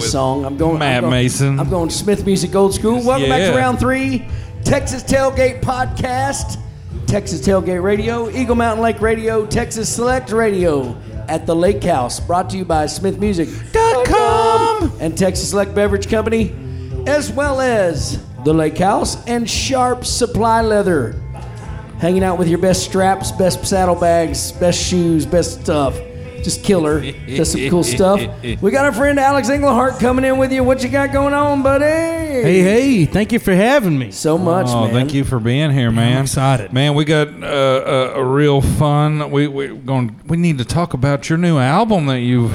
this song. I'm going. Matt I'm going, Mason. I'm going Smith Music Old School. Welcome back to round three, Texas Tailgate Podcast, Texas Tailgate Radio, Eagle Mountain Lake Radio, Texas Select Radio at the Lake House. Brought to you by SmithMusic.com and Texas Select Beverage Company, as well as the Lake House and Sharp Supply Leather. Hanging out with your best straps, best saddlebags, best shoes, best stuff. Just killer. Does some cool stuff. We got our friend Alex Engelhardt coming in with you. What you got going on, buddy? Hey, hey, thank you for having me. So much, Oh, man. thank you for being here, man. excited. man. We got uh, a, a real fun. We we going. We need to talk about your new album that you've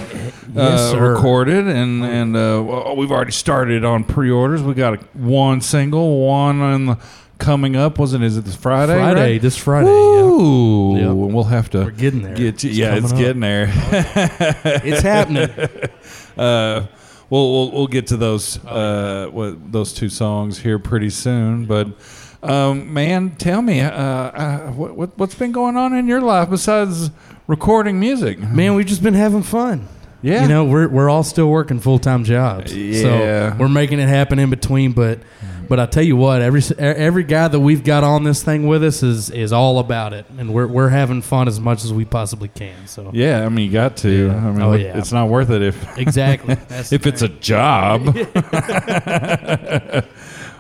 uh, Yes, recorded, and and uh, we've already started on pre-orders. We got a, one single, one on the coming up. Wasn't is it this Friday? Friday, right? this Friday. Ooh, Yep. we'll have to. We're getting there. Get you, It's yeah, it's up. getting there. It's happening. uh, we'll, we'll we'll get to those uh, what, those two songs here pretty soon. But um, man, tell me, uh, uh, what, what what's been going on in your life besides recording music? Man, we've just been having fun. Yeah. You know, we're, we're all still working full time jobs. Yeah. So we're making it happen in between. But but I tell you what, every every guy that we've got on this thing with us is is all about it, and we're we're having fun as much as we possibly can. So Yeah, I mean you got to. Yeah. I mean, Oh, yeah. it's not worth it if exactly. If it's a job.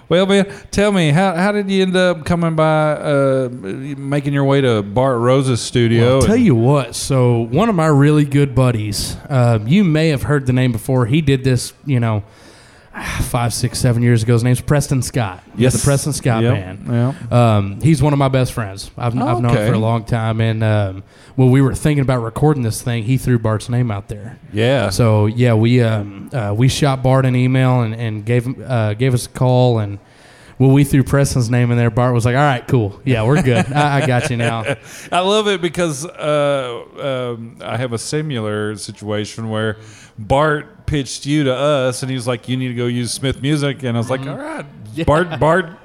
well, man, tell me how how did you end up coming by uh, making your way to Bart Rose's studio? Well, I'll tell you what. So one of my really good buddies, um, you may have heard the name before. He did this, you know, five, six, seven years ago. His name's Preston Scott. Yes. the Preston Scott Yep, band. yeah. Um, he's one of my best friends. I've, I've known him for a long time. And um, when we were thinking about recording this thing, he threw Bart's name out there. Yeah. So yeah, we um, uh, we shot Bart an email and, and gave him uh, gave us a call and. When we threw Preston's name in there, Bart was like, "All right, cool, yeah, we're good. I, I got you now." I love it because uh, um, I have a similar situation where Bart pitched you to us, and he was like, "You need to go use Smith Music," and I was like, "All right, Bart, Bart,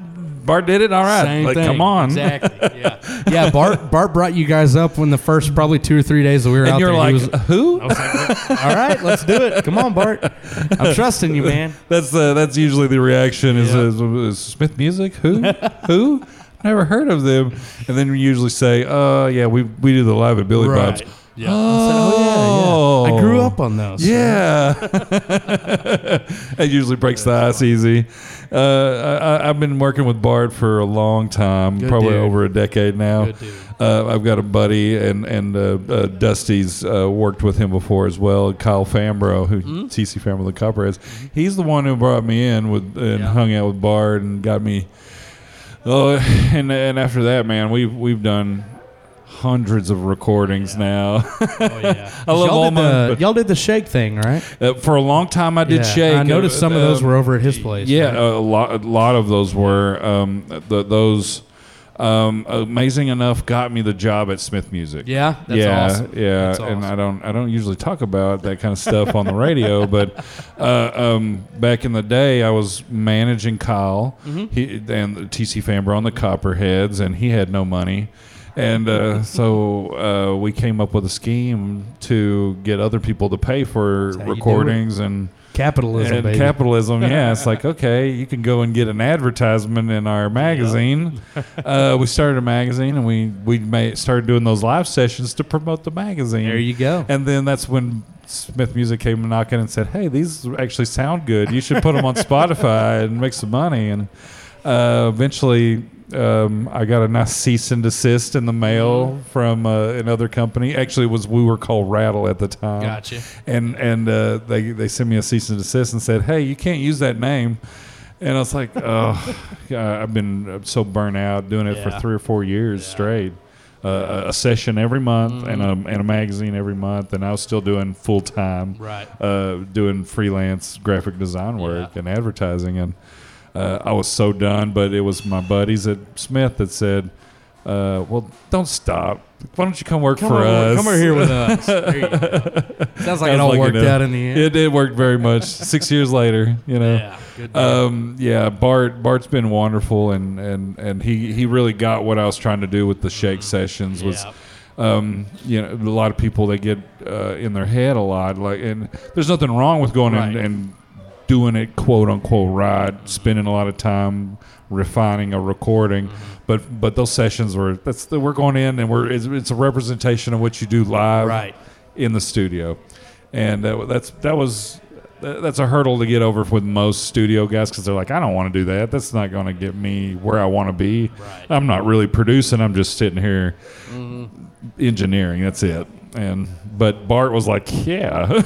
Bart did it. All right, Mm-hmm. Same like thing. come on." Exactly. Yeah. yeah. Bart Bart brought you guys up when the first probably two or three days that we were And out you're there. like, he was, "Who?" I was like, all right, let's do it. Come on, Bart. I'm trusting you, man. That's uh, that's usually the reaction is, Yeah. is, is Smith Music. Who? Who? Never heard of them. And then we usually say, "Uh, yeah, we we do the live at Billy Bob's." Yeah. I said, oh yeah, yeah. I grew up on those. Yeah, it usually breaks the ice easy. Uh, I, I've been working with Bart for a long time, Good probably dude. over a decade now. Good dude. Uh, I've got a buddy, and and uh, uh, Dusty's uh, worked with him before as well. Kyle Fambro, who Mm-hmm. TC Fambro the Copperheads, he's the one who brought me in with and Yeah. hung out with Bart and got me. Oh, and and after that, man, we've we've done hundreds of recordings now. Oh yeah. I love y'all all did my- the, y'all did the shake thing, right? Uh, for a long time, I did Yeah, shake. I noticed some of those were over at his place. Yeah, right? a lot. A lot of those were. Um, the, those, um, amazing enough, got me the job at Smith Music. yeah. That's yeah, awesome. yeah, That's and. I don't, I don't usually talk about that kind of stuff on the radio, but uh, um, back in the day, I was managing Kyle, Mm-hmm. he and TC Famber on the Copperheads, and he had no money, and uh, so uh, we came up with a scheme to get other people to pay for how you do it. recordings and Capitalism, and baby. capitalism, yeah. It's like, okay, you can go and get an advertisement in our magazine. uh, we started a magazine and we, we made, started doing those live sessions to promote the magazine. there you go. And then that's when Smith Music came knocking and said, hey, these actually sound good. You should put them on Spotify and make some money. And uh, eventually, um, I got a nice cease and desist in the mail from uh, another company. Actually, it was we were called Rattle at the time Gotcha. and and uh, they they sent me a cease and desist and said, "Hey, you can't use that name." And I was like, "Oh, God, I've been uh, so burnt out doing it for Yeah. three or four years Yeah. straight. Uh, a- a session every month and a Mm-hmm. and a magazine every month, and I was still doing full time, Right. uh, doing freelance graphic design work and advertising, and uh, I was so done. But it was my buddies at Smith that said, uh, "Well, don't stop. Why don't you come work Come for over, us? come over here with us. Sounds like it all like, worked you know, out in the end. It did work very much. Six years later, you know. yeah. Good. Um, yeah, Bart. Bart's been wonderful, and and and he he really got what I was trying to do with the shake sessions. Was Yeah. um, you know, a lot of people they get uh, in their head a lot. Like, and there's nothing wrong with going Right. and, and doing it quote unquote right, spending a lot of time refining a recording. Mm-hmm. But but those sessions were that's the, we're going in and we're it's, it's a representation of what you do live Right. in the studio, and uh, that's that was. That's a hurdle to get over with most studio guys because they're like, I don't want to do that. That's not going to get me where I want to be. Right. I'm not really producing. I'm just sitting here engineering. That's it. And but Bart was like, "Yeah,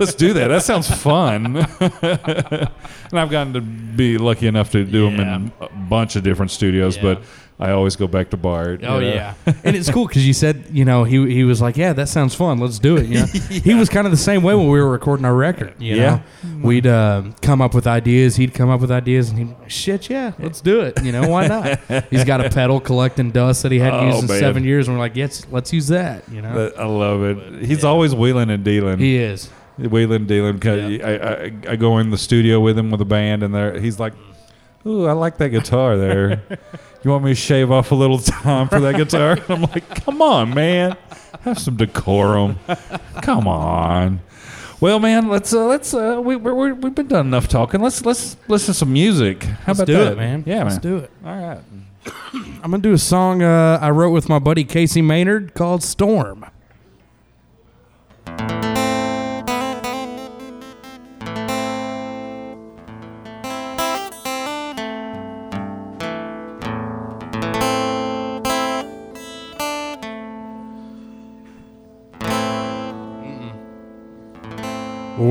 let's do that. That sounds fun." and I've gotten to be lucky enough to do them in a bunch of different studios, Yeah. but I always go back to Bart. Oh you know? yeah, and it's cool because you said you know he he was like yeah that sounds fun let's do it. You know he was kind of the same way when we were recording our record. You Yeah. know? we'd uh, come up with ideas, he'd come up with ideas, and he'd shit yeah let's do it. You know why not? He's got a pedal collecting dust that he hadn't Oh, used in man. seven years, and we're like yes let's use that. You know That- I love it. He's always wheeling and dealing. he is. wheeling and dealing. 'cause Yeah. I, I I go in the studio with him with a band, and there he's like, "Ooh, I like that guitar there. you want me to shave off a little time for that guitar?" I'm like, "Come on, man, have some decorum. Come on." Well, man, let's uh, let's uh, we we're, we're, we've been done enough talking. Let's let's listen to some music. How Let's about do that, it, man. Yeah, let's man. do it. All right. I'm gonna do a song uh, I wrote with my buddy Casey Maynard called "Storm."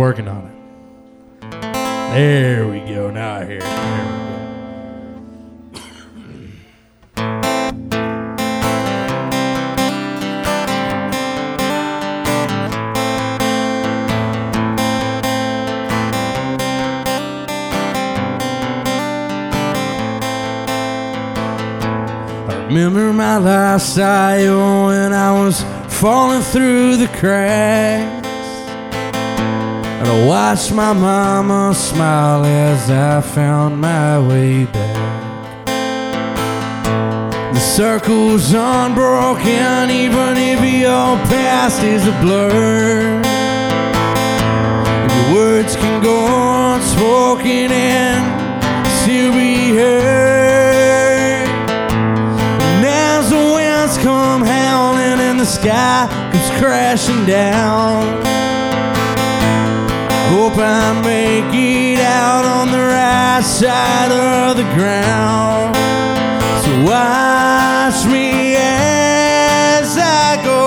Working on it. There we go. Now I hear it. There we go. Remember my last sight oh, when I was falling through the cracks. And I watched my mama smile as I found my way back. The circle's unbroken, even if your past is a blur. Your words can go unspoken and still be heard. And as the winds come howling and the sky comes crashing down, hope I make it out on the right side of the ground. So watch me as I go.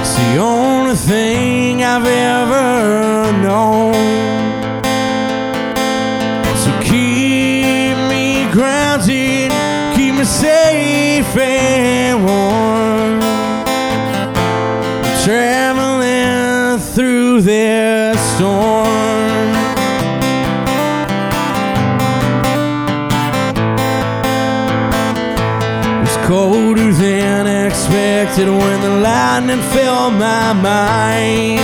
It's the only thing I've ever expected when the lightning filled my mind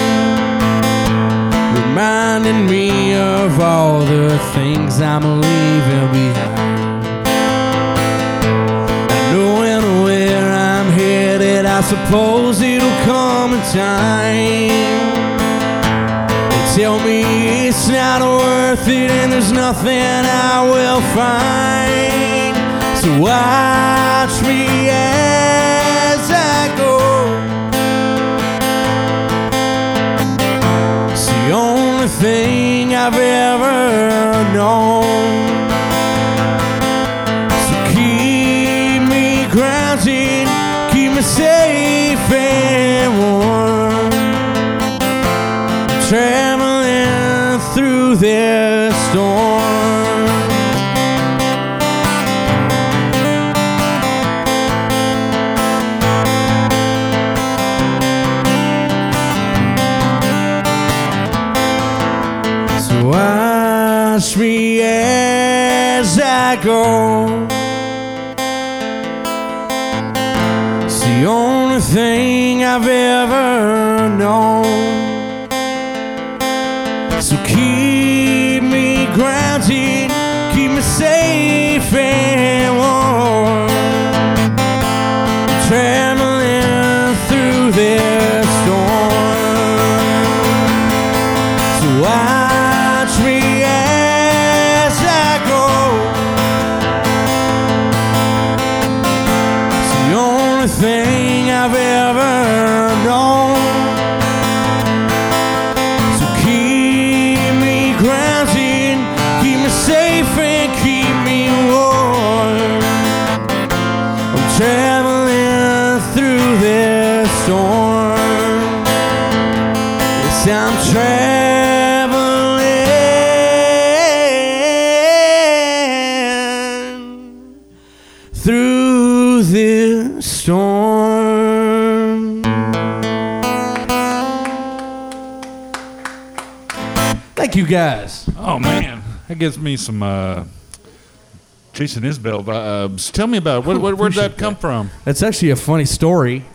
reminding me of all the things I'm leaving behind. Not knowing where I'm headed, I suppose it'll come in time. They tell me it's not worth it, and there's nothing I will find. So watch me as only thing I've ever known. So keep me grounded, keep me safe and warm. Traveling through this storm. I go. Oh man, that gives me some uh, Jason Isbell vibes. Tell me about it. What, what, where'd that come that. from? That's actually a funny story.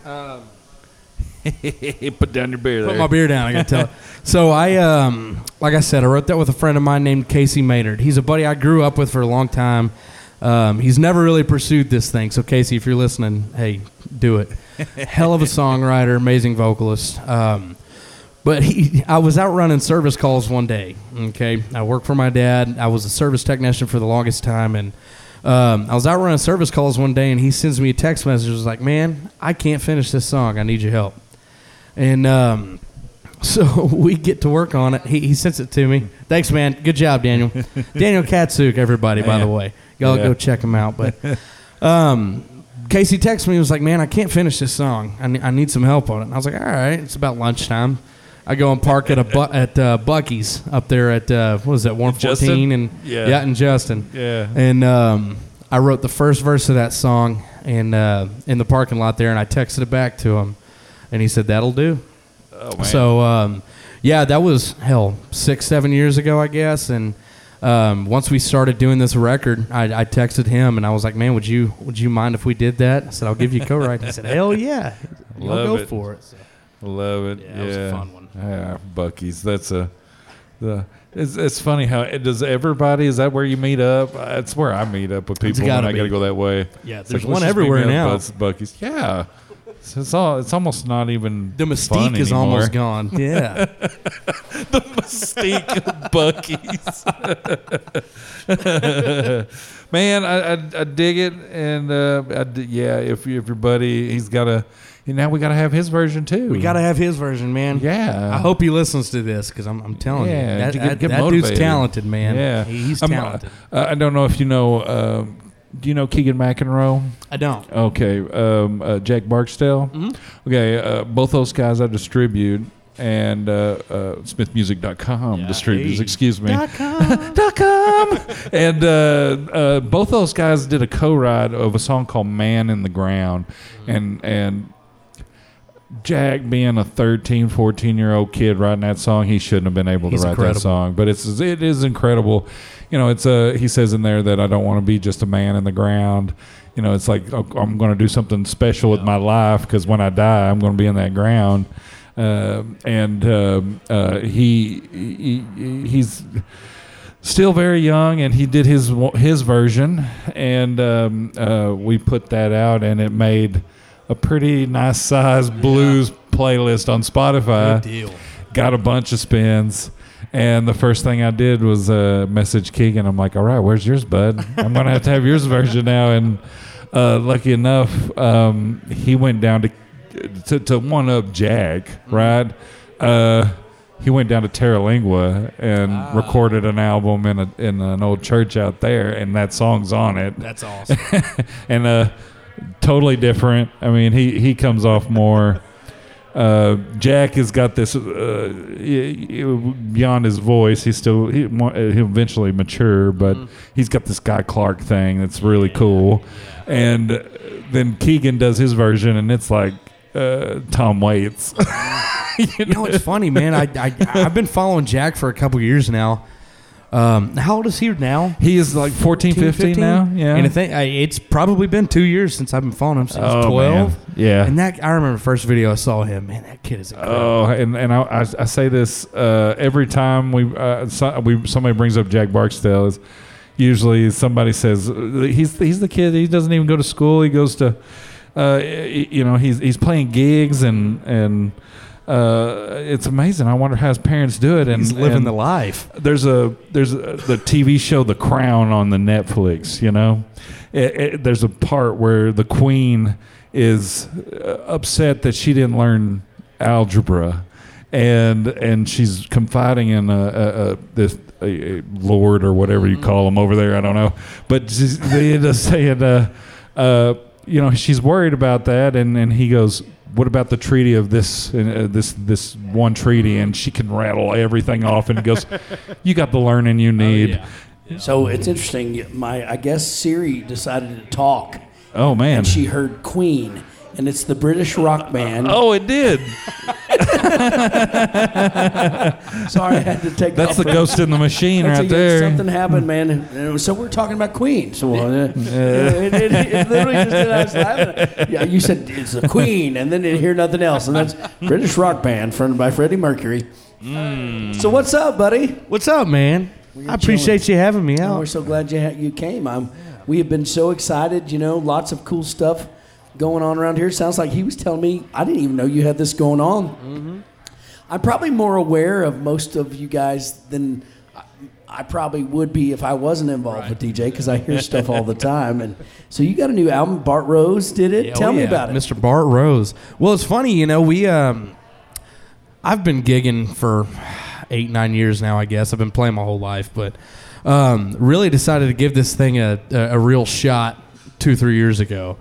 Put down your beer Put my beer down. I gotta tell. it. So I, um, like I said, I wrote that with a friend of mine named Casey Maynard. He's a buddy I grew up with for a long time. Um, he's never really pursued this thing. So Casey, if you're listening, hey, do it. Hell of a songwriter, amazing vocalist. Um, but he, I was out running service calls one day. Okay, I worked for my dad. I was a service technician for the longest time, and um, I was out running service calls one day, and he sends me a text message. Was like, "Man, I can't finish this song. I need your help." And um, so we get to work on it. He, he sends it to me. Thanks, man. Good job, Daniel. Daniel Katsuk, everybody, by the way. Y'all Yeah. go check him out. But um, Casey texted me. He was like, man, I can't finish this song. I, ne- I need some help on it. And I was like, all right. It's about lunchtime. I go and park at a bu- at uh, Buc-ee's up there at uh, was that one fourteen and Yeah. yeah and Justin Yeah. and um, I wrote the first verse of that song in uh, in the parking lot there and I texted it back to him and he said that'll do. Oh. So um, yeah, that was hell six seven years ago, I guess. And um, once we started doing this record, I, I texted him and I was like, "Man, would you would you mind if we did that?" I said, "I'll give you a co-write." He said, "Hell yeah, I'll go it. for it." So, Love it. Yeah, Yeah, it was a fun one. Yeah, Buc-ee's. That's a the. It's, it's funny how does everybody is that where you meet up? That's where I meet up with people when gotta I got to go that way. yeah, there's like, one let's just meet everywhere now. at Buc-ee's. Yeah. So it's all. It's almost not even The fun mystique is anymore. almost gone. Yeah, the mystique of Buc-ee's. Man, I, I, I dig it, and uh, I d yeah, if you- if your buddy, he's got a, and now we got to have his version too. we got to have his version, man. yeah. I hope he listens to this because I'm, I'm telling Yeah, you, that, get- that, get that dude's talented, man. Yeah. He's uh, talented. uh, I don't know if you know. Uh, do you know Keegan McInroe? I don't. Okay, um, uh, Jack Barksdale. Mhm. Okay, uh, both those guys I distribute, and uh, uh, SmithMusic.com Yeah, distributes. hey. Excuse me. Dot com. dot com. and uh, uh, both those guys did a co-write of a song called "Man in the Ground," and and Jack, being a 13, 14 year old kid writing that song, he shouldn't have been able He's to write incredible. that song. But it's it is incredible. You know, it's a he says in there that I don't want to be just a man in the ground. You know, it's like oh, I'm going to do something special with my life because when I die, I'm going to be in that ground. Uh, and um uh, he, he he's still very young, and he did his his version, and um, uh, we put that out, and it made a pretty nice size blues playlist on Spotify. Good deal. Got a bunch of spins. And the first thing I did was uh, message Keegan. I'm like, "All right, where's yours, bud? I'm gonna have to have yours version now." And uh, lucky enough, um, he went down to to, to one up Jag, right? Uh, he went down to Terlingua and recorded an album in a in an old church out there, and that song's on it. That's awesome. and uh, totally different. I mean, he he comes off more. Uh, Jack has got this uh, beyond his voice. He's still he he'll eventually mature, but he's got this Guy Clark thing that's really cool. And uh, then Keegan does his version, and it's like uh, Tom Waits. you know, it's funny, man. I, I I've been following Jack for a couple years now. Um, how old is he now? he is like 14, 15, now. Yeah, And I think I, it's probably been two years since I've been following him since Oh, twelve. man. Yeah. And that I remember the first video I saw him. Man, that kid is incredible. Oh, and and I, I, I say this uh, every time we uh, so, we somebody brings up Jack Barksdale is usually somebody says he's he's the kid he doesn't even go to school he goes to uh, you know he's he's playing gigs and and uh, it's amazing I wonder how his parents do it and He's living and the life. there's a there's a, the TV show The Crown on the Netflix. You know, it, it, there's a part where the Queen is uh, upset that she didn't learn algebra, and and she's confiding in a, a, a this a, a lord or whatever you call him over there. I don't know, but she's, they end up saying, uh, uh, you know, she's worried about that, and and he goes. What about the treaty of this uh, this this one treaty? And she can rattle everything off, and goes, "You got the learning you need." So it's interesting. My I guess Siri decided to talk, Oh man! and she heard Queen, and it's the British rock band. oh, it did. Sorry, I had to take That's the ghost in the machine right there. Something happened, man. And so we're talking about Queen. So uh, it, it, it literally just did. I was laughing. Yeah, you said it's the Queen, and then didn't hear nothing else, and that's British rock band fronted by Freddie Mercury. So what's up, buddy? What's up, man? I appreciate you having me Oh, we're so glad you ha- you came. I'm, we have been so excited. You know, lots of cool stuff going on around here. Sounds like he was telling me I didn't even know you had this going on. Mm-hmm. I'm probably more aware of most of you guys than I, I probably would be if I wasn't involved with DJ because I hear stuff all the time. And so you got a new album. Bart Rose did it. Yeah, Tell oh, me yeah, about it. Mr. Bart Rose. Well, it's funny, you know, we um I've been gigging for eight, nine years now, I guess. I've been playing my whole life, but um, really decided to give this thing a, a, a real shot two, three years ago,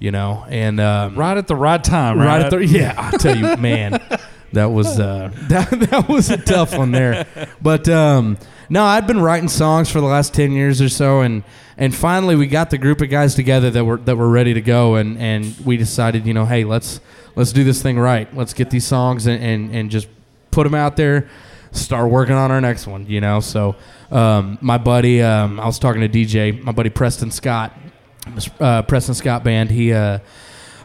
you know, and um, right at the right time, right? right at the yeah. I tell you, man, that was uh, that that was a tough one there. But um, no, I'd been writing songs for the last ten years or so, and and finally we got the group of guys together that were that were ready to go, and and we decided, you know, hey, let's let's do this thing right. Let's get these songs and and, and just put them out there. Start working on our next one, you know. So, um, my buddy, um, I was talking to DJ, my buddy Preston Scott, uh, Preston Scott Band. He uh,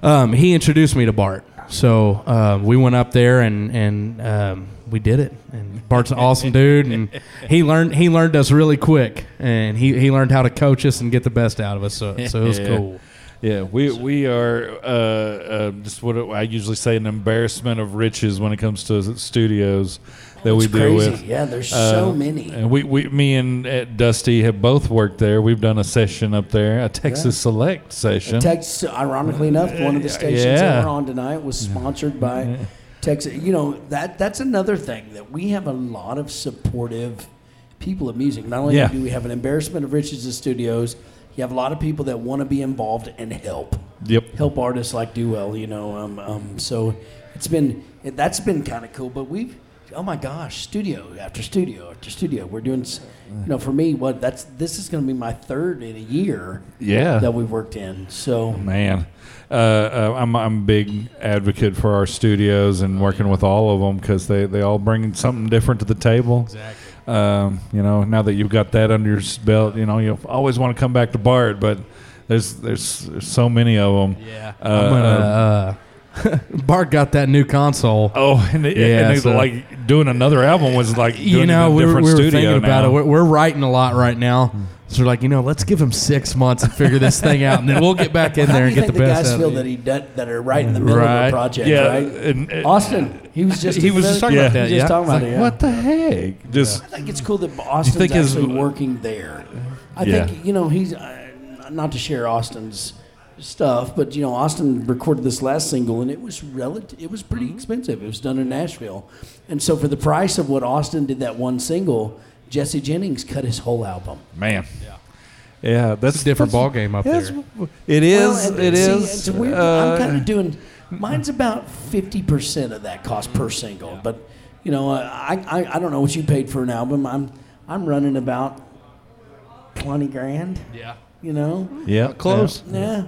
um, he introduced me to Bart. So uh, we went up there and and um, we did it. And Bart's an awesome dude, and he learned he learned us really quick, and he, he learned how to coach us and get the best out of us. So so it was Yeah. cool. Yeah, we we are uh, uh, just what I usually say an embarrassment of riches when it comes to studios that we deal crazy. with. Yeah, there's so Uh, many. And we, we, me and Dusty have both worked there. We've done a session up there, a Texas Select session. Texas, ironically enough, one of the stations Yeah. that we're on tonight was sponsored by Texas. You know that that's another thing that we have a lot of supportive people of music. Not only Yeah. do we have an embarrassment of riches of studios, you have a lot of people that want to be involved and help yep. help artists like do well. You know, um, um, so it's been that's been kind of cool. But we've oh my gosh, studio after studio after studio. We're doing, you know, for me, what that's this is going to be my third in a year Yeah. that we've worked in. So Man, uh, uh, I'm I'm a big advocate for our studios and working with all of them because they, they all bring something different to the table. Exactly. Um, you know, now that you've got that under your belt, you know you always want to come back to Bart, but there's there's, there's so many of them. Yeah, Uh, I'm gonna. Uh, Bart got that new console. Oh, and, it, Yeah, and they, so- like doing another album was like doing you know, in we a were, different we were studio thinking about now. it. We're, we're writing a lot right now. So we're like, you know, let's give him six months and figure this thing out, and then we'll get back in How there and get the think the best guys out feel of that it. he that, that are right in the middle of Right. the project, yeah, right? and, and- Austin, he was just He was just talking Yeah. about that. He was just yeah. talking about like, it. Yeah. what the heck? Just I think it's cool that Austin's think his- actually working there. I Yeah. think you know he's uh, not to share Austin's stuff, but you know Austin recorded this last single and it was relative. It was pretty Mm-hmm. expensive. It was done in Nashville, and so for the price of what Austin did that one single, Jesse Jennings cut his whole album. man. Yeah, yeah, that's It's a different that's- ball game up there. It is. Well, and- it see, is. It's weird. uh, I'm kind of doing. Mine's about fifty percent of that cost per single, but you know, uh, I, I I don't know what you paid for an album. I'm I'm running about twenty grand. Yeah. You know, yeah, Close. yeah. Yeah,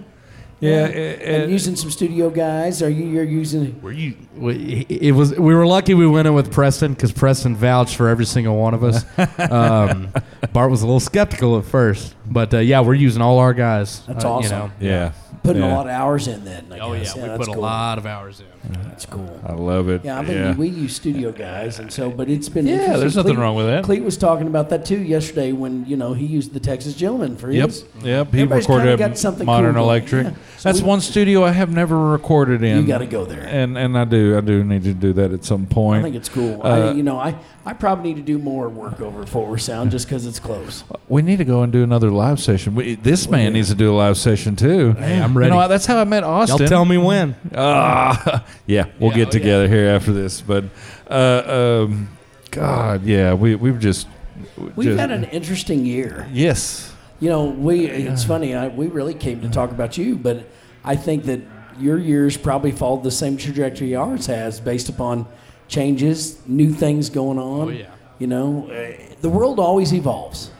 and, it- and using some studio guys. Are you you're using? Were you? we- It was. We were lucky we went in with Preston because Preston vouched for every single one of us. Um, Bart was a little skeptical at first, but uh, yeah, we're using all our guys. That's uh, You awesome. know. Yeah. Putting yeah. a lot of hours in then. I Oh yeah, guess. we that's put a lot of hours in. That's cool. I love it. Yeah, I mean, yeah. we use studio guys, and so, but it's been Yeah, there's nothing Cleet- wrong with that. Cleet was talking about that too yesterday when you know he used the Texas Gentleman for Yep, his. yep. He Everybody's recorded kinda got something Modern cool. Electric. Yeah. So That's we- one studio I have never recorded in. You got to go there. and and I do I do need to do that at some point. I think it's cool. Uh, I, you know, I, I probably need to do more work over Fort Worth Sound just because it's close. we need to go and do another live session. We, this man needs to do a live session too. Hey, I'm You ready. know, that's how I met Austin. Y'all tell me when. Ah, yeah, we'll Yeah, get oh, together here after this. But, uh, um, God, yeah, we we've just We've just- had an interesting year. yes, You know, we it's funny. I, we really came to talk about you, but I think that your years probably followed the same trajectory ours has, based upon changes, new things going on. Oh, yeah. You know, uh, the world always evolves.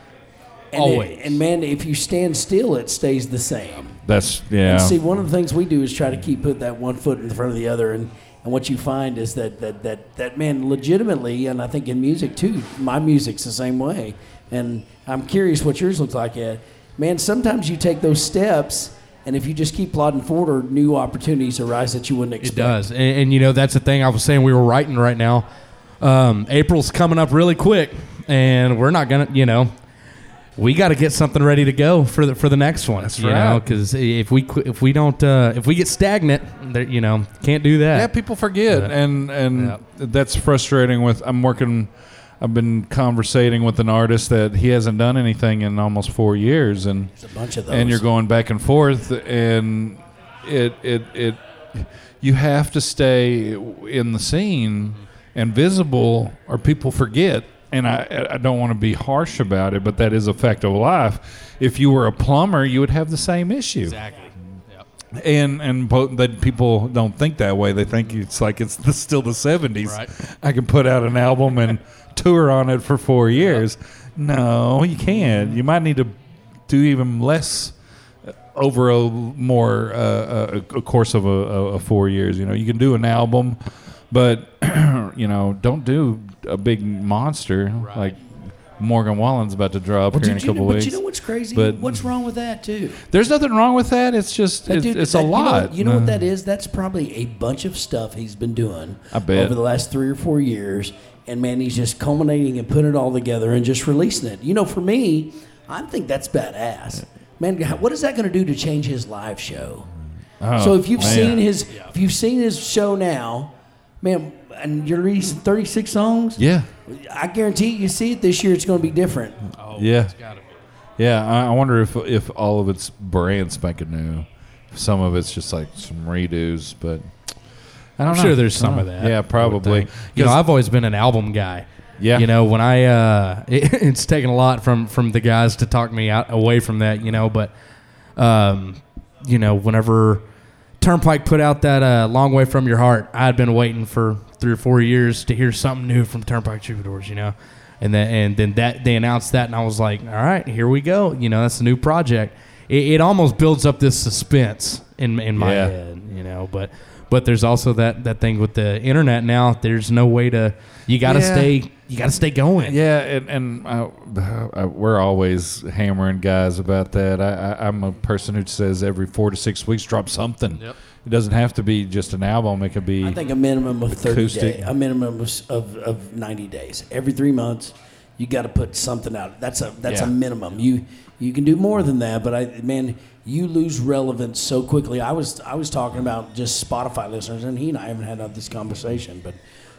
And it- Always. and man, if you stand still, it stays the same. That's yeah. And see, one of the things we do is try to keep put that one foot in front of the other, and, and what you find is that that that that man, legitimately, and I think in music too, my music's the same way. And I'm curious what yours looks like. Ed. Man, sometimes you take those steps, and if you just keep plodding forward, new opportunities arise that you wouldn't expect. It does, and, and you know that's the thing I was saying. We were writing right now. Um, April's coming up really quick, and we're not gonna, you know, we got to get something ready to go for the for the next one. That's you right. know, because if we if we don't uh, if we get stagnant, there, you know, can't do that. Yeah, people forget, Yeah. and and Yeah. that's frustrating. With I'm working, I've been conversating with an artist that he hasn't done anything in almost four years, and There's a bunch of those. and you're going back and forth, and it it it you have to stay in the scene and visible, or people forget. And I I don't want to be harsh about it, but that is a fact of life. If you were a plumber, you would have the same issue exactly. Yep. and and that people don't think that way. They think it's like it's the, still the seventies. Right. I can put out an album and tour on it for four years. No, you can't. You might need to do even less uh, over a more uh, a, a course of a, a, a four years. You know, you can do an album, but you know, don't do a big monster like Morgan Wallen's about to drop Well, here in a couple know, but weeks. you know what's crazy? But- what's wrong with that too? There's nothing wrong with that. It's just That it's, dude- it's that- a you know- lot. You know, what Uh, that is? That's probably a bunch of stuff he's been doing I bet. over the last three or four years. And man, he's just culminating and putting it all together and just releasing it. You know, for me, I think that's badass. Man, what is that going to do to change his live show? Oh, so if you've man. seen his, if you've seen his show now, man, and you're releasing 36 songs, Yeah. I guarantee you see it this year. It's going to be different. Oh, Yeah. it's be. Yeah, I, I wonder if if all of it's brand spanking new. Some of it's just like some redos, but I don't I'm know. sure there's some of that. Yeah, probably. You know, I've always been an album guy. Yeah. You know, when I uh, it, it's taken a lot from from the guys to talk me out away from that. You know, but um, you know, whenever Turnpike put out that uh, "Long Way from Your Heart," I had been waiting for three or four years to hear something new from Turnpike Troubadours. You know, and then and then that they announced that, and I was like, all right, here we go. You know, that's a new project. It, it almost builds up this suspense in in my Yeah. head. You know, but. But there's also that, that thing with the internet now. There's no way to. You got to Yeah. stay. You got to stay going. Yeah, and and uh, uh, we're always hammering guys about that. I, I, I'm a person who says every four to six weeks drop something. Yep. It doesn't have to be just an album. It could be. I think a minimum of 30 Acoustic. days, a minimum of, of, of 90 days. Every three months, you got to put something out. That's a that's a minimum. You you can do more than that, but I man, you lose relevance so quickly. I was I was talking about just Spotify listeners, and he and I haven't had this conversation, but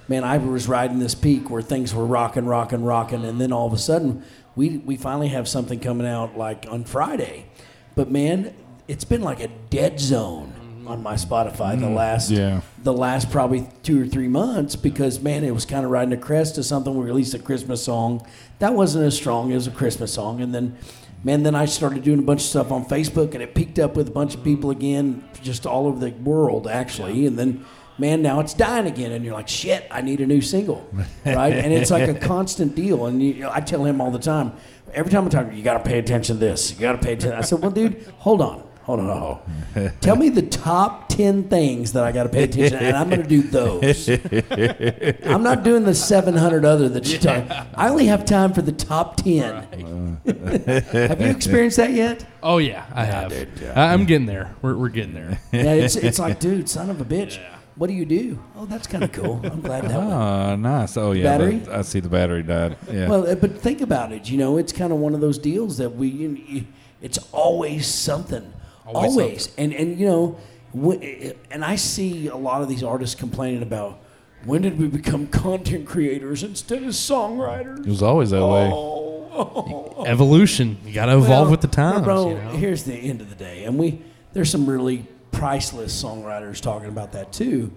man, I was riding this peak where things were rocking, rocking, rocking, and then all of a sudden, we we finally have something coming out like on Friday, but man, it's been like a dead zone on my Spotify the mm-hmm. last yeah. the last probably two or three months because man, it was kind of riding a crest to something. We released a Christmas song that wasn't as strong as a Christmas song, and then man, then I started doing a bunch of stuff on Facebook, and it peaked up with a bunch of people again, just all over the world actually, and then. Man, now it's dying again, and you're like, "Shit, I need a new single," right? and it's like a constant deal. And you, I tell him all the time, every time I talk, to him, you got to pay attention to this. You got to pay attention. I said, "Well, dude, hold on, hold on, hold on. Tell me the top ten things that I got to pay attention, to, and I'm going to do those. I'm not doing the 700 other that you talk. I only have time for the top ten. have you experienced that yet? Oh yeah, I have. I, I'm getting there. We're, we're getting there. Yeah, it's it's like, dude, son of a bitch. What do you do? Oh, that's kind of cool. I'm glad that ah, went. Oh, nice. Oh, yeah. Battery? that- I see the battery died. Yeah. Well, uh, but think about it. You know, it's kind of one of those deals that we. you- you- It's always something. Always Always, and and you know, wh- uh, uh, and I see a lot of these artists complaining about when did we become content creators instead of songwriters? it was always that way. Oh, Evolution. You got to evolve Well, with the times. bro. you oh, know? Here's the end of the day, and we there's some really priceless songwriters talking about that too.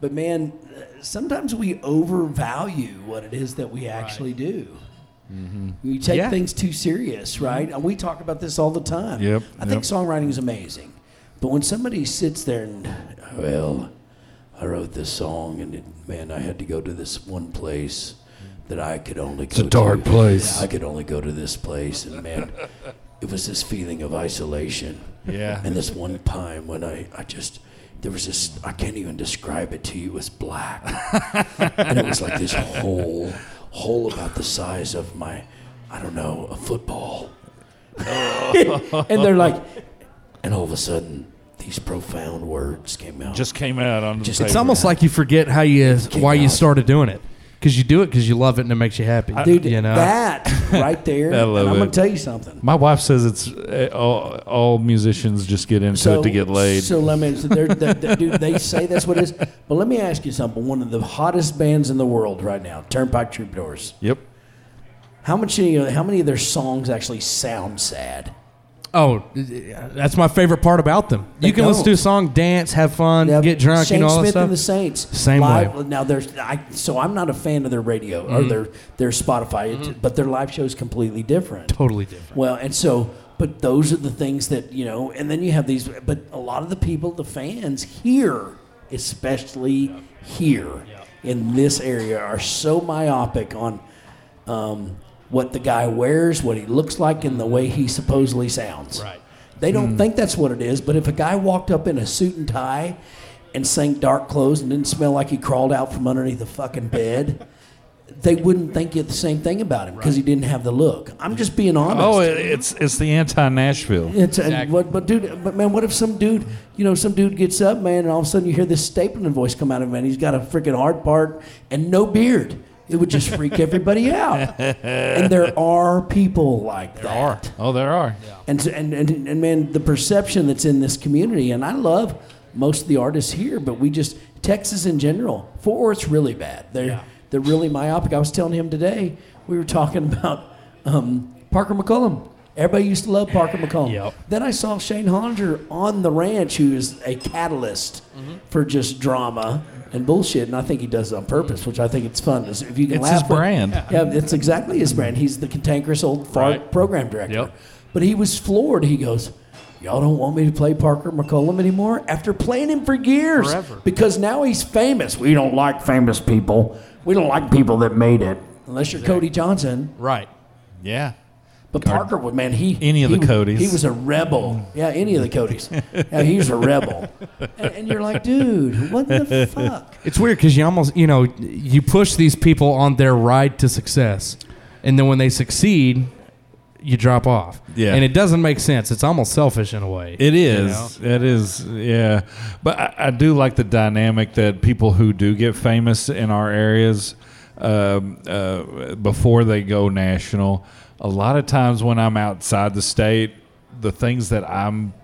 But man, sometimes we overvalue what it is that we actually do. Mm-hmm. We take Yeah. things too serious, right? And we talk about this all the time. Yep, I think songwriting is amazing, but when somebody sits there and, well, I wrote this song, and it, man, I had to go to this one place that I could only go a dark to. place. I could only go to this place, and man, it was this feeling of isolation. Yeah. And this one time when I, I just, there was this, I can't even describe it to you, it was black. and it was like this hole, hole about the size of my, I don't know, a football. and they're like, and all of a sudden, these profound words came out. Just came out on the Just- paper. It's almost like you forget how you came why you started doing it because you do it because you love it and it makes you happy. Dude, you know, that right there, I and love I'm going to tell you something. My wife says it's uh, all, all musicians just get into it to get laid. So let me, so they're, they're, they're- dude, they say that's what it is. But let me ask you something. One of the hottest bands in the world right now, Turnpike Troubadours. yep. How much? How many of their songs actually sound sad? Oh, that's my favorite part about them. They you can listen to a song, dance, have fun, get drunk, Shane you know all that Smith stuff. and the Saints. Same live, way. Now there's, I, so I'm not a fan of their radio Mm-hmm. or their their Spotify, It- but their live show is completely different. totally different. Well, and so, but those are the things that you know, and then you have these. But a lot of the people, the fans here, especially here in this area, are so myopic on um, what the guy wears, what he looks like, and the way he supposedly sounds. Right. They don't hmm. think that's what it is. But if a guy walked up in a suit and tie and sang dark clothes and didn't smell like he crawled out from underneath the fucking bed. They wouldn't think the same thing about him because he didn't have the look. I'm just being honest. Oh, it's it's the anti Nashville. It's and what, but dude, but man, what if some dude, you know, some dude gets up, man, and all of a sudden you hear this stapling voice come out of him, and he's got a freaking hard part and no beard. It would just freak everybody out. And there are people like that. There are. Oh, there are. And, so- and and and man, the perception that's in this community, and I love most of the artists here, but we just Texas in general. Fort Worth's really bad. They're they're really myopic. I was telling him today. We were talking about um, Parker McCollum. Everybody used to love Parker McCollum. Yep. Then I saw Shane Hollinger on the ranch, who is a catalyst Mm-hmm. for just drama and bullshit, and I think he does it on purpose, which I think it's fun. If you can It's laugh his at- brand. yeah, it's exactly his brand. He's the cantankerous old fart Right. program director. Yep. But he was floored. He goes, Y'all don't want me to play Parker McCollum anymore after playing him for years. Forever. Because now he's famous. We don't like famous people. We don't like people that made it. Unless you're Cody Johnson. Right. Yeah. But Parker would, man, he. Any of he the was- Codys. He was a rebel. Yeah, any of the Codys. yeah, he was a rebel. And, and you're like, dude, what the fuck? It's weird because you almost, you know, you push these people on their ride to success, and then when they succeed, you drop off. Yeah. and it doesn't make sense. It's almost selfish in a way. It is. You know? It is. Yeah. But I, I do like the dynamic that people who do get famous in our areas um, uh, before they go national, a lot of times when I'm outside the state, the things that I'm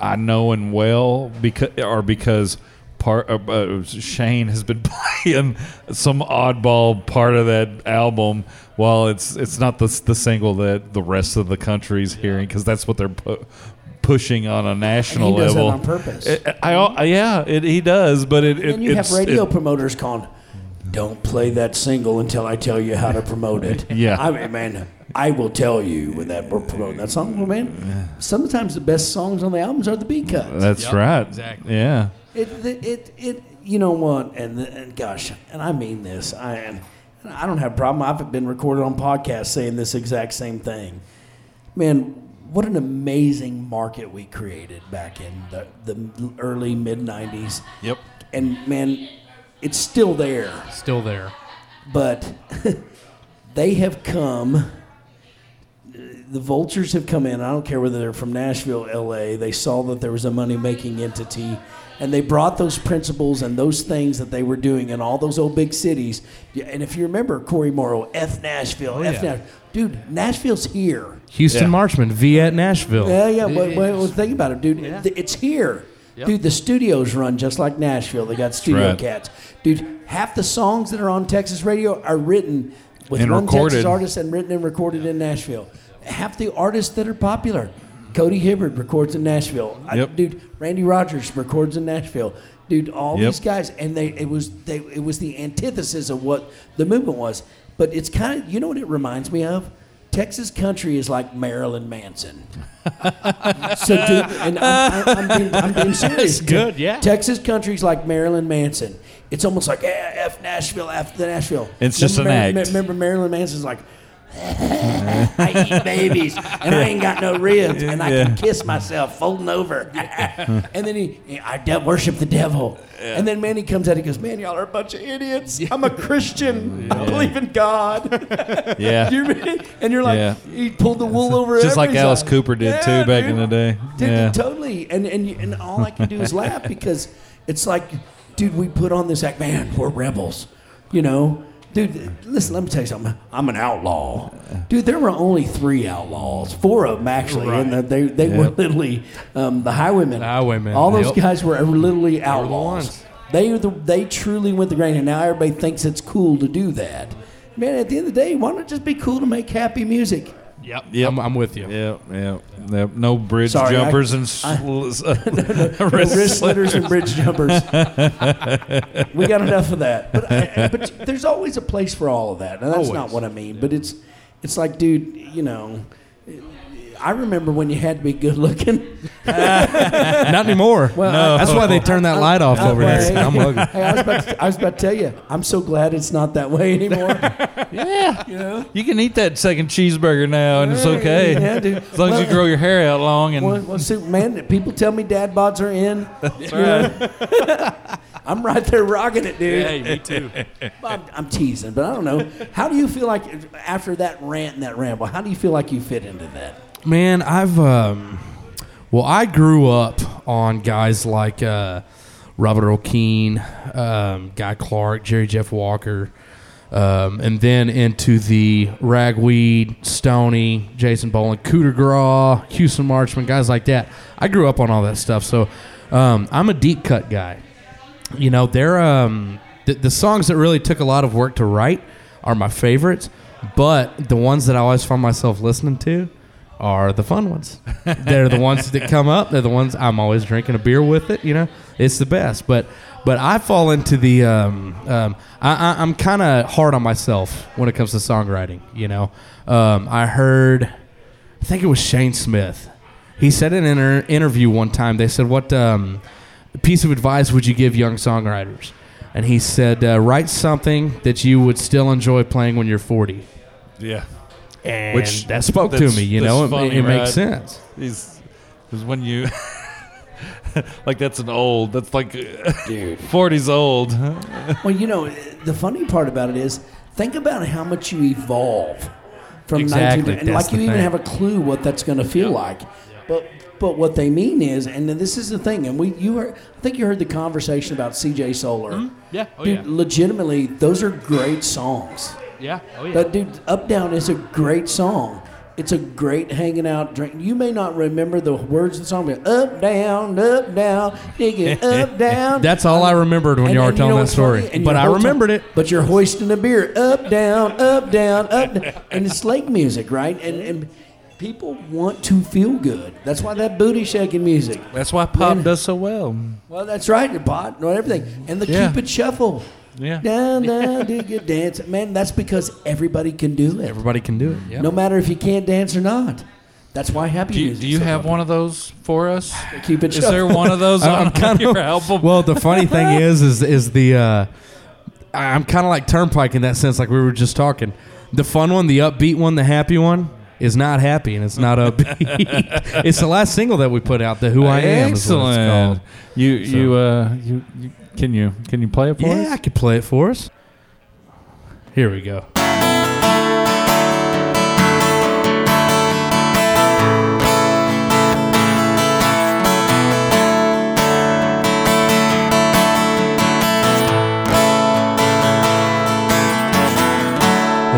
I know and well because are because part uh, uh, Shane has been playing some oddball part of that album while it's it's not the the single that the rest of the country's hearing because that's what they're pu- pushing on a national he does that level on purpose. It- I, I- yeah it, he does but it, it And you have radio it- promoters calling, don't play that single until I tell you how to promote it. Yeah. I mean, man, I will tell you when that we're promoting that song. Well, man, sometimes the best songs on the albums are the B cuts. that's Yep, right exactly. yeah It, it, it, it, you know what? And, and gosh, and I mean this. I, and I don't have a problem. I've been recorded on podcasts saying this exact same thing. Man, what an amazing market we created back in the, the early mid 90s. yep And man, it's still there Still there. but they have come. The vultures have come in. I don't care whether they're from Nashville, LA. They saw that there was a money making entity, and they brought those principles and those things that they were doing in all those old big cities. And if you remember Cory Morrow, F Nashville, oh, F yeah. Nashville. Dude, Nashville's here. Houston Yeah. Marchman, V at Nashville. Yeah, yeah. But, but, well, think about it, dude. Th- It's here. Dude, the studios run just like Nashville. They got studio right. cats. Dude, half the songs that are on Texas radio are written with And one recorded. Texas artist and written and recorded in Nashville. Half the artists that are popular, Cody Hibbard records in Nashville. I- dude, Randy Rogers records in Nashville. Dude, all Yep. these guys, and they it was they it was the antithesis of what the movement was. But it's kind of you know what it reminds me of. Texas country is like Marilyn Manson. so, dude, and I'm, I'm, I'm, being, I'm being serious. good, yeah. Texas country's like Marilyn Manson. It's almost like eh, F Nashville, F the Nashville. It's just remember, an Mar- act. Remember Marilyn Manson's like, I eat babies and I ain't got no ribs and I can kiss myself folding over. and then he, he- I de- worship the devil. And then Manny comes out and goes, Man, y'all are a bunch of idiots. I'm a Christian. I believe in God. Yeah. You and you're like, Yeah. he pulled the wool over Just like Alice. Cooper did Yeah, too back dude. in the day. Dude, yeah. totally. And and you, and all I can do is laugh because it's like, dude, we put on this act, man, we're rebels, you know. Dude, listen, let me tell you something. I'm an outlaw. Dude, there were only three outlaws, four of them actually, and they they were literally um, the highwaymen. The highwaymen, All those yep. guys were literally outlaws. They are the, they truly went the grain, and now everybody thinks it's cool to do that. Man, at the end of the day, why not just be cool to make happy music? Yep. Yep. I'm, I'm with you. Yeah, yeah, yeah. No bridge Sorry, I- jumpers and s- wrist, wrist slitters and bridge jumpers. we got enough of that. But, I, but there's always a place for all of that. And that's not Always. what I mean. But it's it's like, dude, you know, I remember when you had to be good looking. Not anymore. Well, no. That's why they turned that light off over well, there. hey, I'm ugly. hey, I, was about to, I was about to tell you, I'm so glad it's not that way anymore. yeah. You know? You can eat that second cheeseburger now, and it's okay. Yeah, dude. As long as you grow your hair out long and Well, well, see, man, people tell me dad bods are in. That's right. I'm right there rocking it, dude. Hey, me too. I'm, I'm teasing, but I don't know. How do you feel like after that rant and that ramble? How do you feel like you fit into that? Man, I've um, well, I grew up on guys like uh, Robert Keen, um, Guy Clark, Jerry Jeff Walker, um, and then into the Ragweed, Stoney, Jason Boland, Cooder Graw, Houston Marchman, guys like that. I grew up on all that stuff, so um, I'm a deep cut guy. You know, they're um, the, the songs that really took a lot of work to write are my favorites, but the ones that I always find myself listening to are the fun ones. they're the ones that come up. They're the ones I'm always drinking a beer with it. You know, it's the best. But but I fall into the um, um, I, I'm kind of hard on myself when it comes to songwriting. You know, um, I heard I think it was Shane Smith. He said in an inter- interview one time. They said, "What um, piece of advice would you give young songwriters?" And he said, uh, "Write something that you would still enjoy playing when you're 40." yeah. And Which- that spoke to me. You know, it, funny, it makes sense. These is when you like that's an old. That's like Dude. 40s old. Well, you know, the funny part about it is think about how much you evolve from Exactly, 19 and like you the even thing. have a clue what that's going to feel like. But but what they mean is, and this is the thing, and we you heard, I think you heard the conversation about C.J. Solar. Mm-hmm. Yeah. Oh dude, legitimately, those are great songs. Yeah. Oh yeah. But dude, Up Down is a great song. It's a great hanging out drink. You may not remember the words of the song, but up, down, up, down, dig it, up, down. That's all I remembered when And- you were and telling know that what's story. And But your I whole time- remembered it. But you're hoisting a beer, up, down, up, down, up, down. and it's lake music, right? And and people want to feel good. That's why that booty shaking music. That's why pop Man. does so well. Well, that's right, your pot and everything, and the Yeah. Cupid shuffle. Yeah. Down, down, dig it, dance. Man, that's because everybody can do it. Everybody can do it. Yeah. No matter if you can't dance or not. That's why happy Do you, music. do you have one of those for us? Cupid Is there one of those I- on kind your of album? well. The funny thing is, is is the uh, I'm kind of like Turnpike in that sense, like we were just talking. The fun one, the upbeat one, the happy one is not happy and it's not upbeat. it's the last single that we put out. The Who I Am is what it's Excellent. called. You So- you uh you, you can you can you play it for us? Yeah, I could play it for us. Here we go.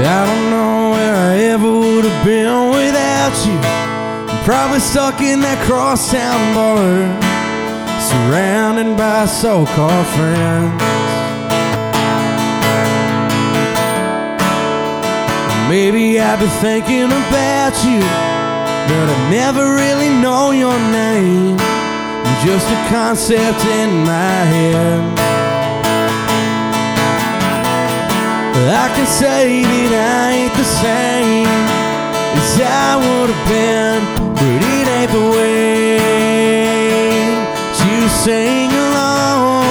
I don't know where I ever would have been without you. I'm probably stuck in that crosstown bar, surrounded by so-called friends. Maybe I've been thinking about you, but I never really know your name. Just a concept in my head. I can say that I ain't the same as I would have been, but it ain't the way sing along.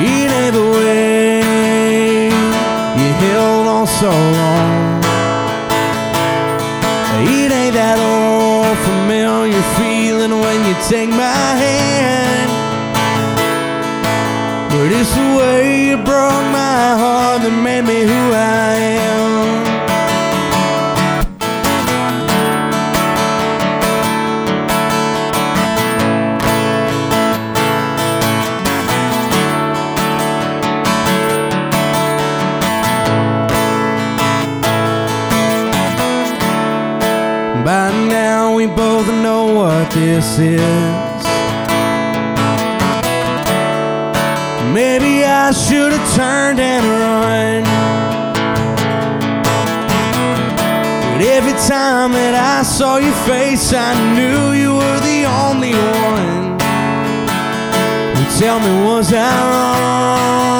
It ain't the way you held on so long. It ain't that old familiar feeling when you take my hand. But it's the way you broke my heart that made me who I am. Is. Maybe I should have turned and run. But every time that I saw your face, I knew you were the only one. Tell me, was I wrong?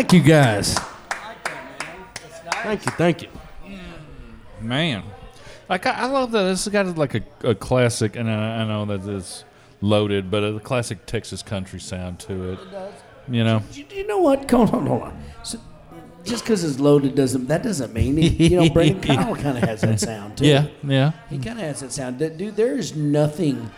Thank you guys. Thank you, thank you. Man, like I, I love that. This has got like a, a classic, and I, I know that it's loaded, but a classic Texas country sound to it. You know, You, you know what? Hold on, hold on. So, just because it's loaded doesn't that doesn't mean he, you know Brendan Kyle kind of has that sound too. yeah, yeah. he kind of has that sound. Dude, there is nothing,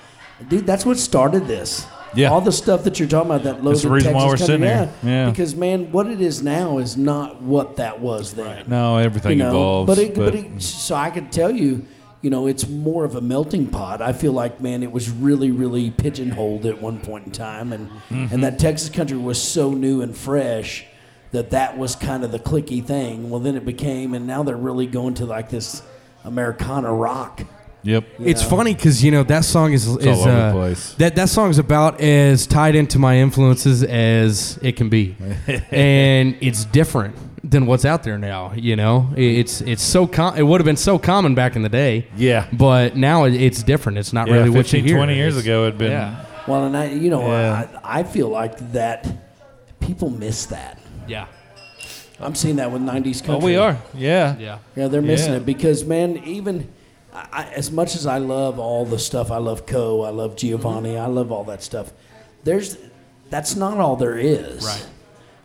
dude. That's what started this. Yeah. all the stuff that you're talking about that loaded the reason why Texas we're country, sitting here. Yeah. Because man, what it is now is not what that was then. No, everything you know, evolves. but, it, but, it, so I could tell you, you know, it's more of a melting pot. I feel like, man, it was really, really pigeonholed at one point in time, and Mm-hmm. and that Texas country was so new and fresh that that was kind of the clicky thing. Well, then it became, and now they're really going to like this Americana rock. Yep. It's funny because you know that song is is all over the uh, place. that that song's about as tied into my influences as it can be, and it's different than what's out there now. You know, It- it's it's so com- it would have been so common back in the day, Yeah. but now it- it's different. It's not Yeah, really what you 15, hear. 20 years It's- ago, it'd been. Yeah, Well, and I, you know, Yeah. I, I feel like that people miss that. yeah, I'm seeing that with '90s country. Oh, we are. Yeah. yeah. Yeah, they're missing Yeah. it because man, even I, as much as I love all the stuff, I love Koe, I love Giovannie, I love all that stuff. There's that's not all there is. Right.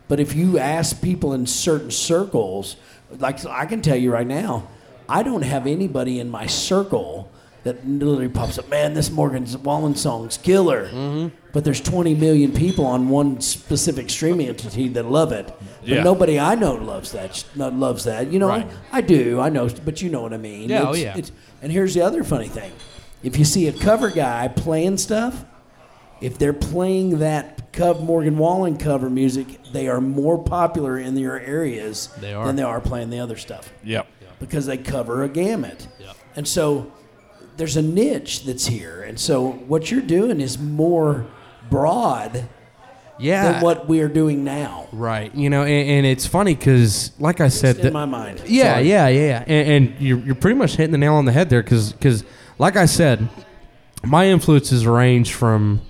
But if you ask people in certain circles, like I can tell you right now, I don't have anybody in my circle that literally pops up. Man, this Morgan Wallen song's killer. Mm-hmm. But there's 20 million people on one specific streaming entity that love it. But Yeah. nobody I know loves that. Loves that. You know, Right. I do. I know, but you know what I mean. Yeah, oh, yeah. it's- and here's the other funny thing: if you see a cover guy playing stuff, if they're playing that Morgan Wallen cover music, they are more popular in their areas They are. than they are playing the other stuff Yep. because they cover a gamut. Yep. And so there's a niche that's here. And so what you're doing is more broad Yeah. than what we are doing now. Right. You know, and, and it's funny because, like I said, in that- my mind. Yeah, Sorry. yeah, yeah, yeah. And, and you're, you're pretty much hitting the nail on the head there because, like I said, my influences range from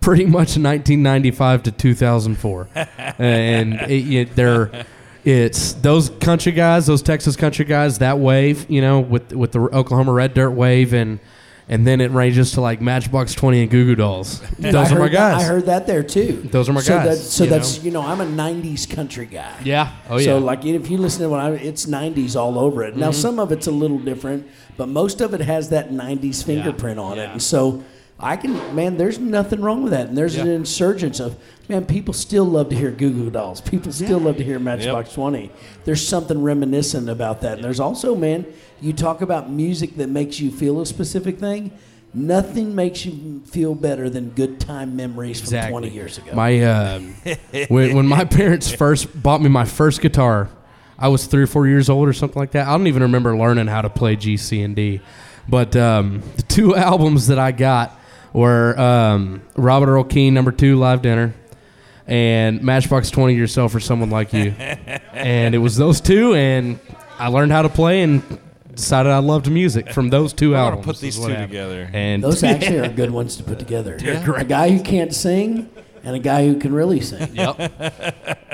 pretty much 1995 to 2004. and it, it, they're. It's those country guys, those Texas country guys, that wave, you know, with with the Oklahoma Red Dirt wave, and and then it ranges to like Matchbox Twenty and Goo Goo Dolls. Those I are my heard that- guys. I heard that there too. Those are my so guys, That, so you that's know? you know I'm a '90s country guy. yeah. Oh yeah. So like if you listen to what I, it's '90s all over it. Mm-hmm. Now some of it's a little different, but most of it has that '90s fingerprint on it. And so I can, man, there's nothing wrong with that. And there's an Yeah. insurgence of, man, people still love to hear Goo Goo Dolls. People still love to hear Matchbox 20. There's something reminiscent about that. And there's also, man, you talk about music that makes you feel a specific thing. Nothing makes you feel better than good time memories from 20 years ago. My um, when, when my parents first bought me my first guitar, I was three or four years old or something like that. I don't even remember learning how to play G, C, and D. But um, the two albums that I got were um, Robert Earl Keen, number two, Live Dinner, and Matchbox Twenty, Yourself or Someone Like You. and it was those two, and I learned how to play and decided I loved music from those 2 I'm gonna albums. put these two happened. together. And Those actually are good ones to put together. A guy who can't sing and a guy who can really sing. yep.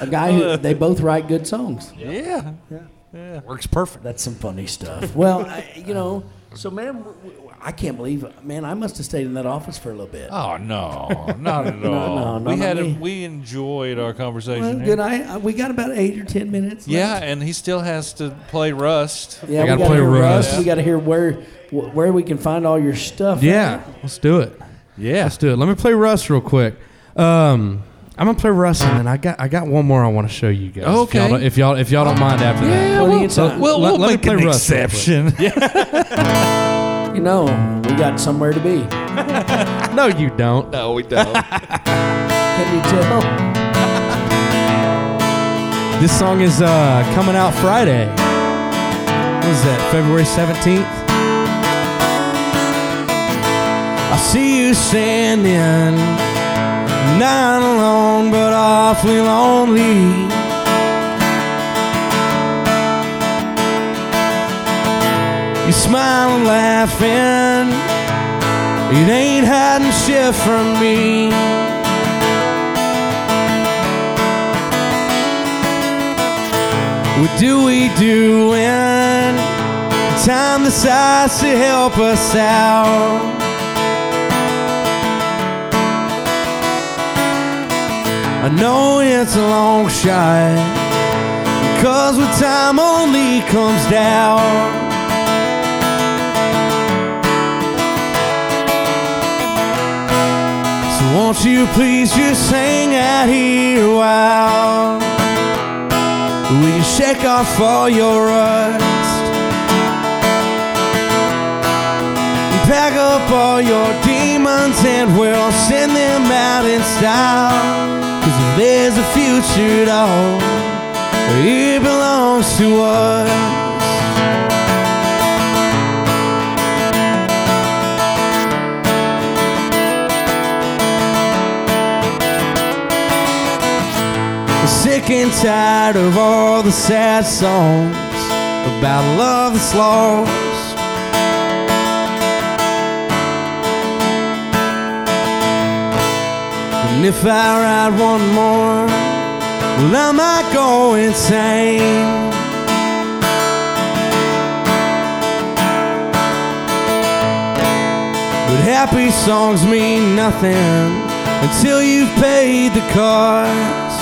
A guy who they both write good songs. yeah. Yeah. yeah. Works perfect. That's some funny stuff. Well, I, you know, so man, w- w- I can't believe, man, I must have stayed in that office for a little bit. Oh no, not at No, all. no, we not had a, me. we enjoyed our conversation. Well, here. good. I, I we got about eight or ten minutes. Yeah, left. and he still has to play Rust. yeah. I We gotta got to play hear Rust. Rust. We got to hear where wh- where we can find all your stuff. Yeah, let's do it. Yeah. Let's do it. Let me play Rust real quick. Um, I'm gonna play Rust, and then I got I got one more I want to show you guys. Okay. If y'all, don't- if y'all if y'all don't mind after that. Plenty of So- time. Well, Let- we'll let me make play an Rust real quick. exception. You know, we got somewhere to be. No, you don't. no, we don't. Can you tell? This song is uh, coming out Friday. What is that? February 17th. I see you standing, not alone but awfully lonely. And laughing. It ain't hiding shit from me. What do we do when time decides to help us out? I know it's a long shot, cause with time only comes doubt. Won't you please just hang out here a while? We shake off all your rust? Pack up all your demons and we'll send them out in style. Cause if there's a future at all, it belongs to us. Sick and tired of all the sad songs about love that's lost. And if I write one more, well, I might go insane. But happy songs mean nothing until you've paid the cost.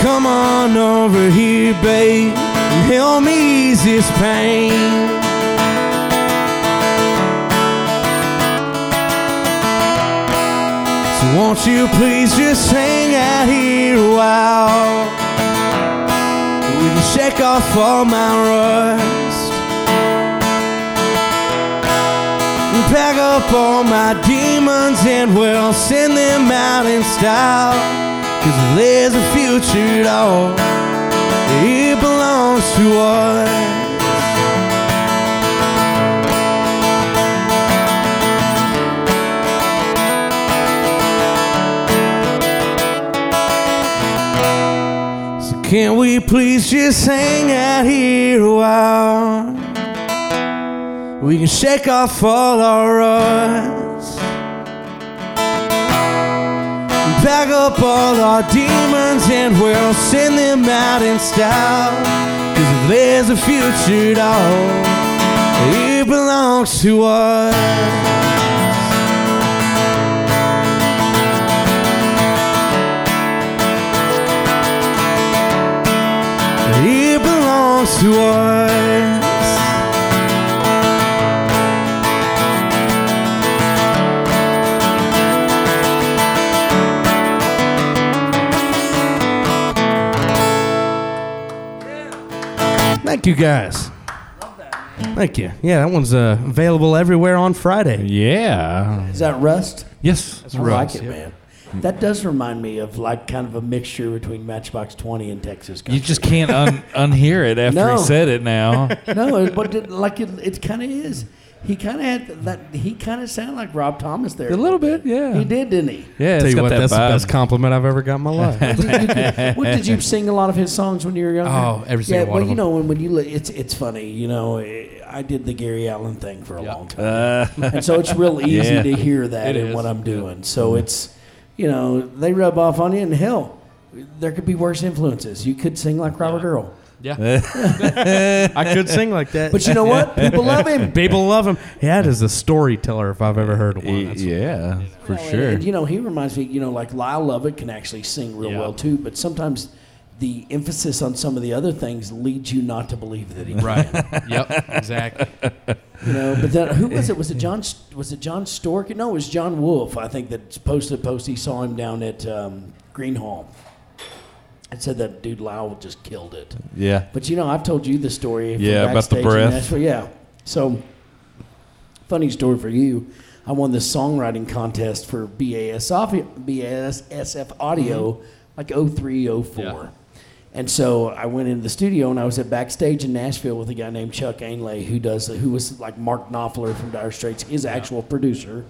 Come on over here, babe, and help me ease this pain. So won't you please just hang out here a while? We can shake off all my rust and pack up all my demons and we'll send them out in style. Cause there's a future, dog. It belongs to us. So can we please just hang out here a while? We can shake off all our ruts. Pack up all our demons and we'll send them out in style. Cause if there's a future, dog, it belongs to us. It belongs to us. You guys. Thank you. Yeah, that one's uh, available everywhere on Friday. Yeah. Is that Rust? Yes. I like it, man. That does remind me of like kind of a mixture between Matchbox 20 and Texas You just can't un- unhear it after No. he said it now. no, but it, like it, it kind of is. He kind of had that. He kind of sounded like Rob Thomas there. A little bit, yeah. He did, didn't he? Yeah, Tell you what, that that's the best compliment I've ever got in my life. Did you, what, did you sing a lot of his songs when you were younger? Oh, every yeah, single one well, of you them. know when, when you li- it's it's funny. You know, eh, I did the Gary Allan thing for a long time, Uh, and so it's real easy Yeah. to hear that It in is. what I'm doing. So it's you know they rub off on you, and hell, there could be worse influences. You could sing like Robert Earl, Yeah. I could sing like that. but you know what? People love him. People love him. Yeah, is a storyteller if I've ever heard one. That's- yeah, for Well, sure. And, you know, he reminds me, you know, like Lyle Lovett can actually sing real Yeah. well too, but sometimes the emphasis on some of the other things leads you not to believe that he can. Right. yep. Exactly. You know, but then who was it? Was it John? Was it John Stork? No, it was John Wolf. I think that posted a post. He saw him down at um, Gruene Hall. It said that dude Lyle just killed it. yeah. But you know, I've told you the story. Yeah, about the breath. Nashville. Yeah. So, funny story for you. I won this songwriting contest for BAS BASF Audio Mm-hmm. like 03, 04. And so I went into the studio and I was at backstage in Nashville with a guy named Chuck Ainlay who does who was like Mark Knopfler from Dire Straits, his actual producer.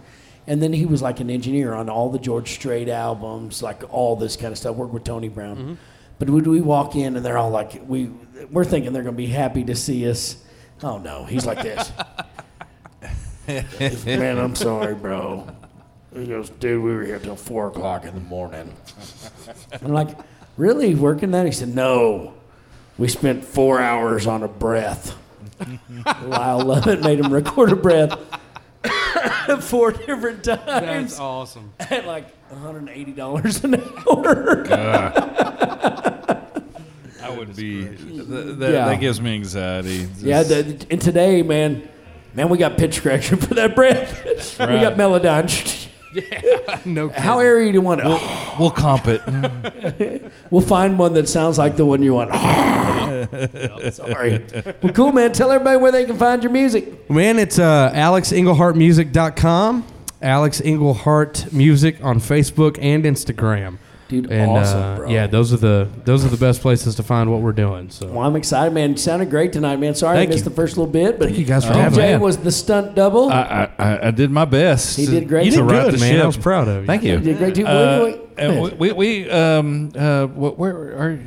And then he was like an engineer on all the George Strait albums, like all this kind of stuff. Worked with Tony Brown. Mm-hmm. But when we walk in and they're all like, we we're thinking they're gonna be happy to see us. Oh no, he's like this. Man, I'm sorry, bro. He goes, dude, we were here till four o'clock in the morning. I'm like, really working that? He said, no. We spent four hours on a breath. Lyle Lovett made him record a breath four different times That's awesome. at like $180 an hour. I would be. Th- that, Yeah. that gives me anxiety. yeah, Just- the, and today, man, man, we got pitch correction for that breath. we got got Melodyne. No. How airy do you want it? we'll comp it. We'll find one that sounds like the one you want. Sorry. Well, cool, man. Tell everybody where they can find your music. Man, it's uh, alexengelhardtmusic.com. Alex Engelhardt Music on Facebook and Instagram. Dude, And awesome, uh, bro. yeah, those are the those are the best places to find what we're doing. So Well, I'm excited, man. You sounded great tonight, man. Sorry Thank I missed you. the first little bit, but Thank you guys for DJ having me. was the stunt double. I, I, I- I did my best. He did great. you to did right good, the man. ship. I was proud of you. Thank you. You did great too. Uh, Wait, wait, and we, we, we um, uh, wh- where are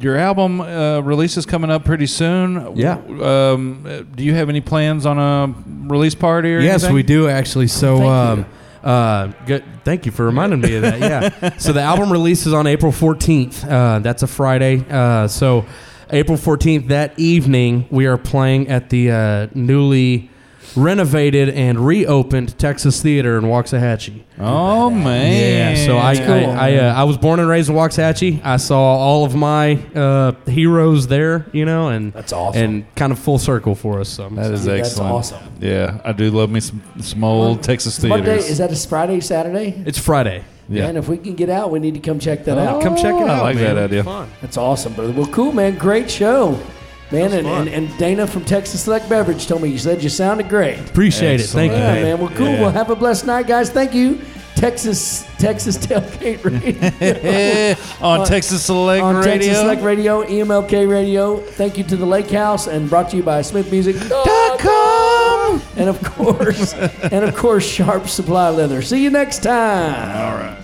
your album uh, release is coming up pretty soon. Yeah. Um, uh, do you have any plans on a release party or Yes, anything? we do actually. So, Thank um, you. Uh, good. Thank you for reminding me of that. Yeah. so the album releases on April 14th. Uh, that's a Friday. Uh, so April 14th, that evening, we are playing at the uh, newly renovated and reopened Texas Theater in Waxahachie. Oh man. Yeah, so I cool. I, I, uh, I was born and raised in Waxahachie. I saw all of my uh, heroes there, you know, and That's awesome. and kind of full circle for us. So that is Dude, that's excellent. awesome. Yeah, I do love me some, some old Texas What day is that? A Friday, Saturday? It's Friday. Yeah. And if we can get out, we need to come check that out. Come check it I out. like man. that It'll be idea. fun. That's awesome, brother. Well, cool, man. Great show. Man, and, and, and Dana from Texas Select Beverage told me you said you sounded great. Appreciate it. Thank you. Yeah, Dave. man. Well, cool. Yeah. Well, have a blessed night, guys. Thank you, Texas Texas Tailgate Radio. on Texas Select on Radio. Texas Select Radio, EMLK Radio. Thank you to the Lake House and brought to you by SmithMusic.com and of course, and of course, Sharp Supply Leather. See you next time. All right.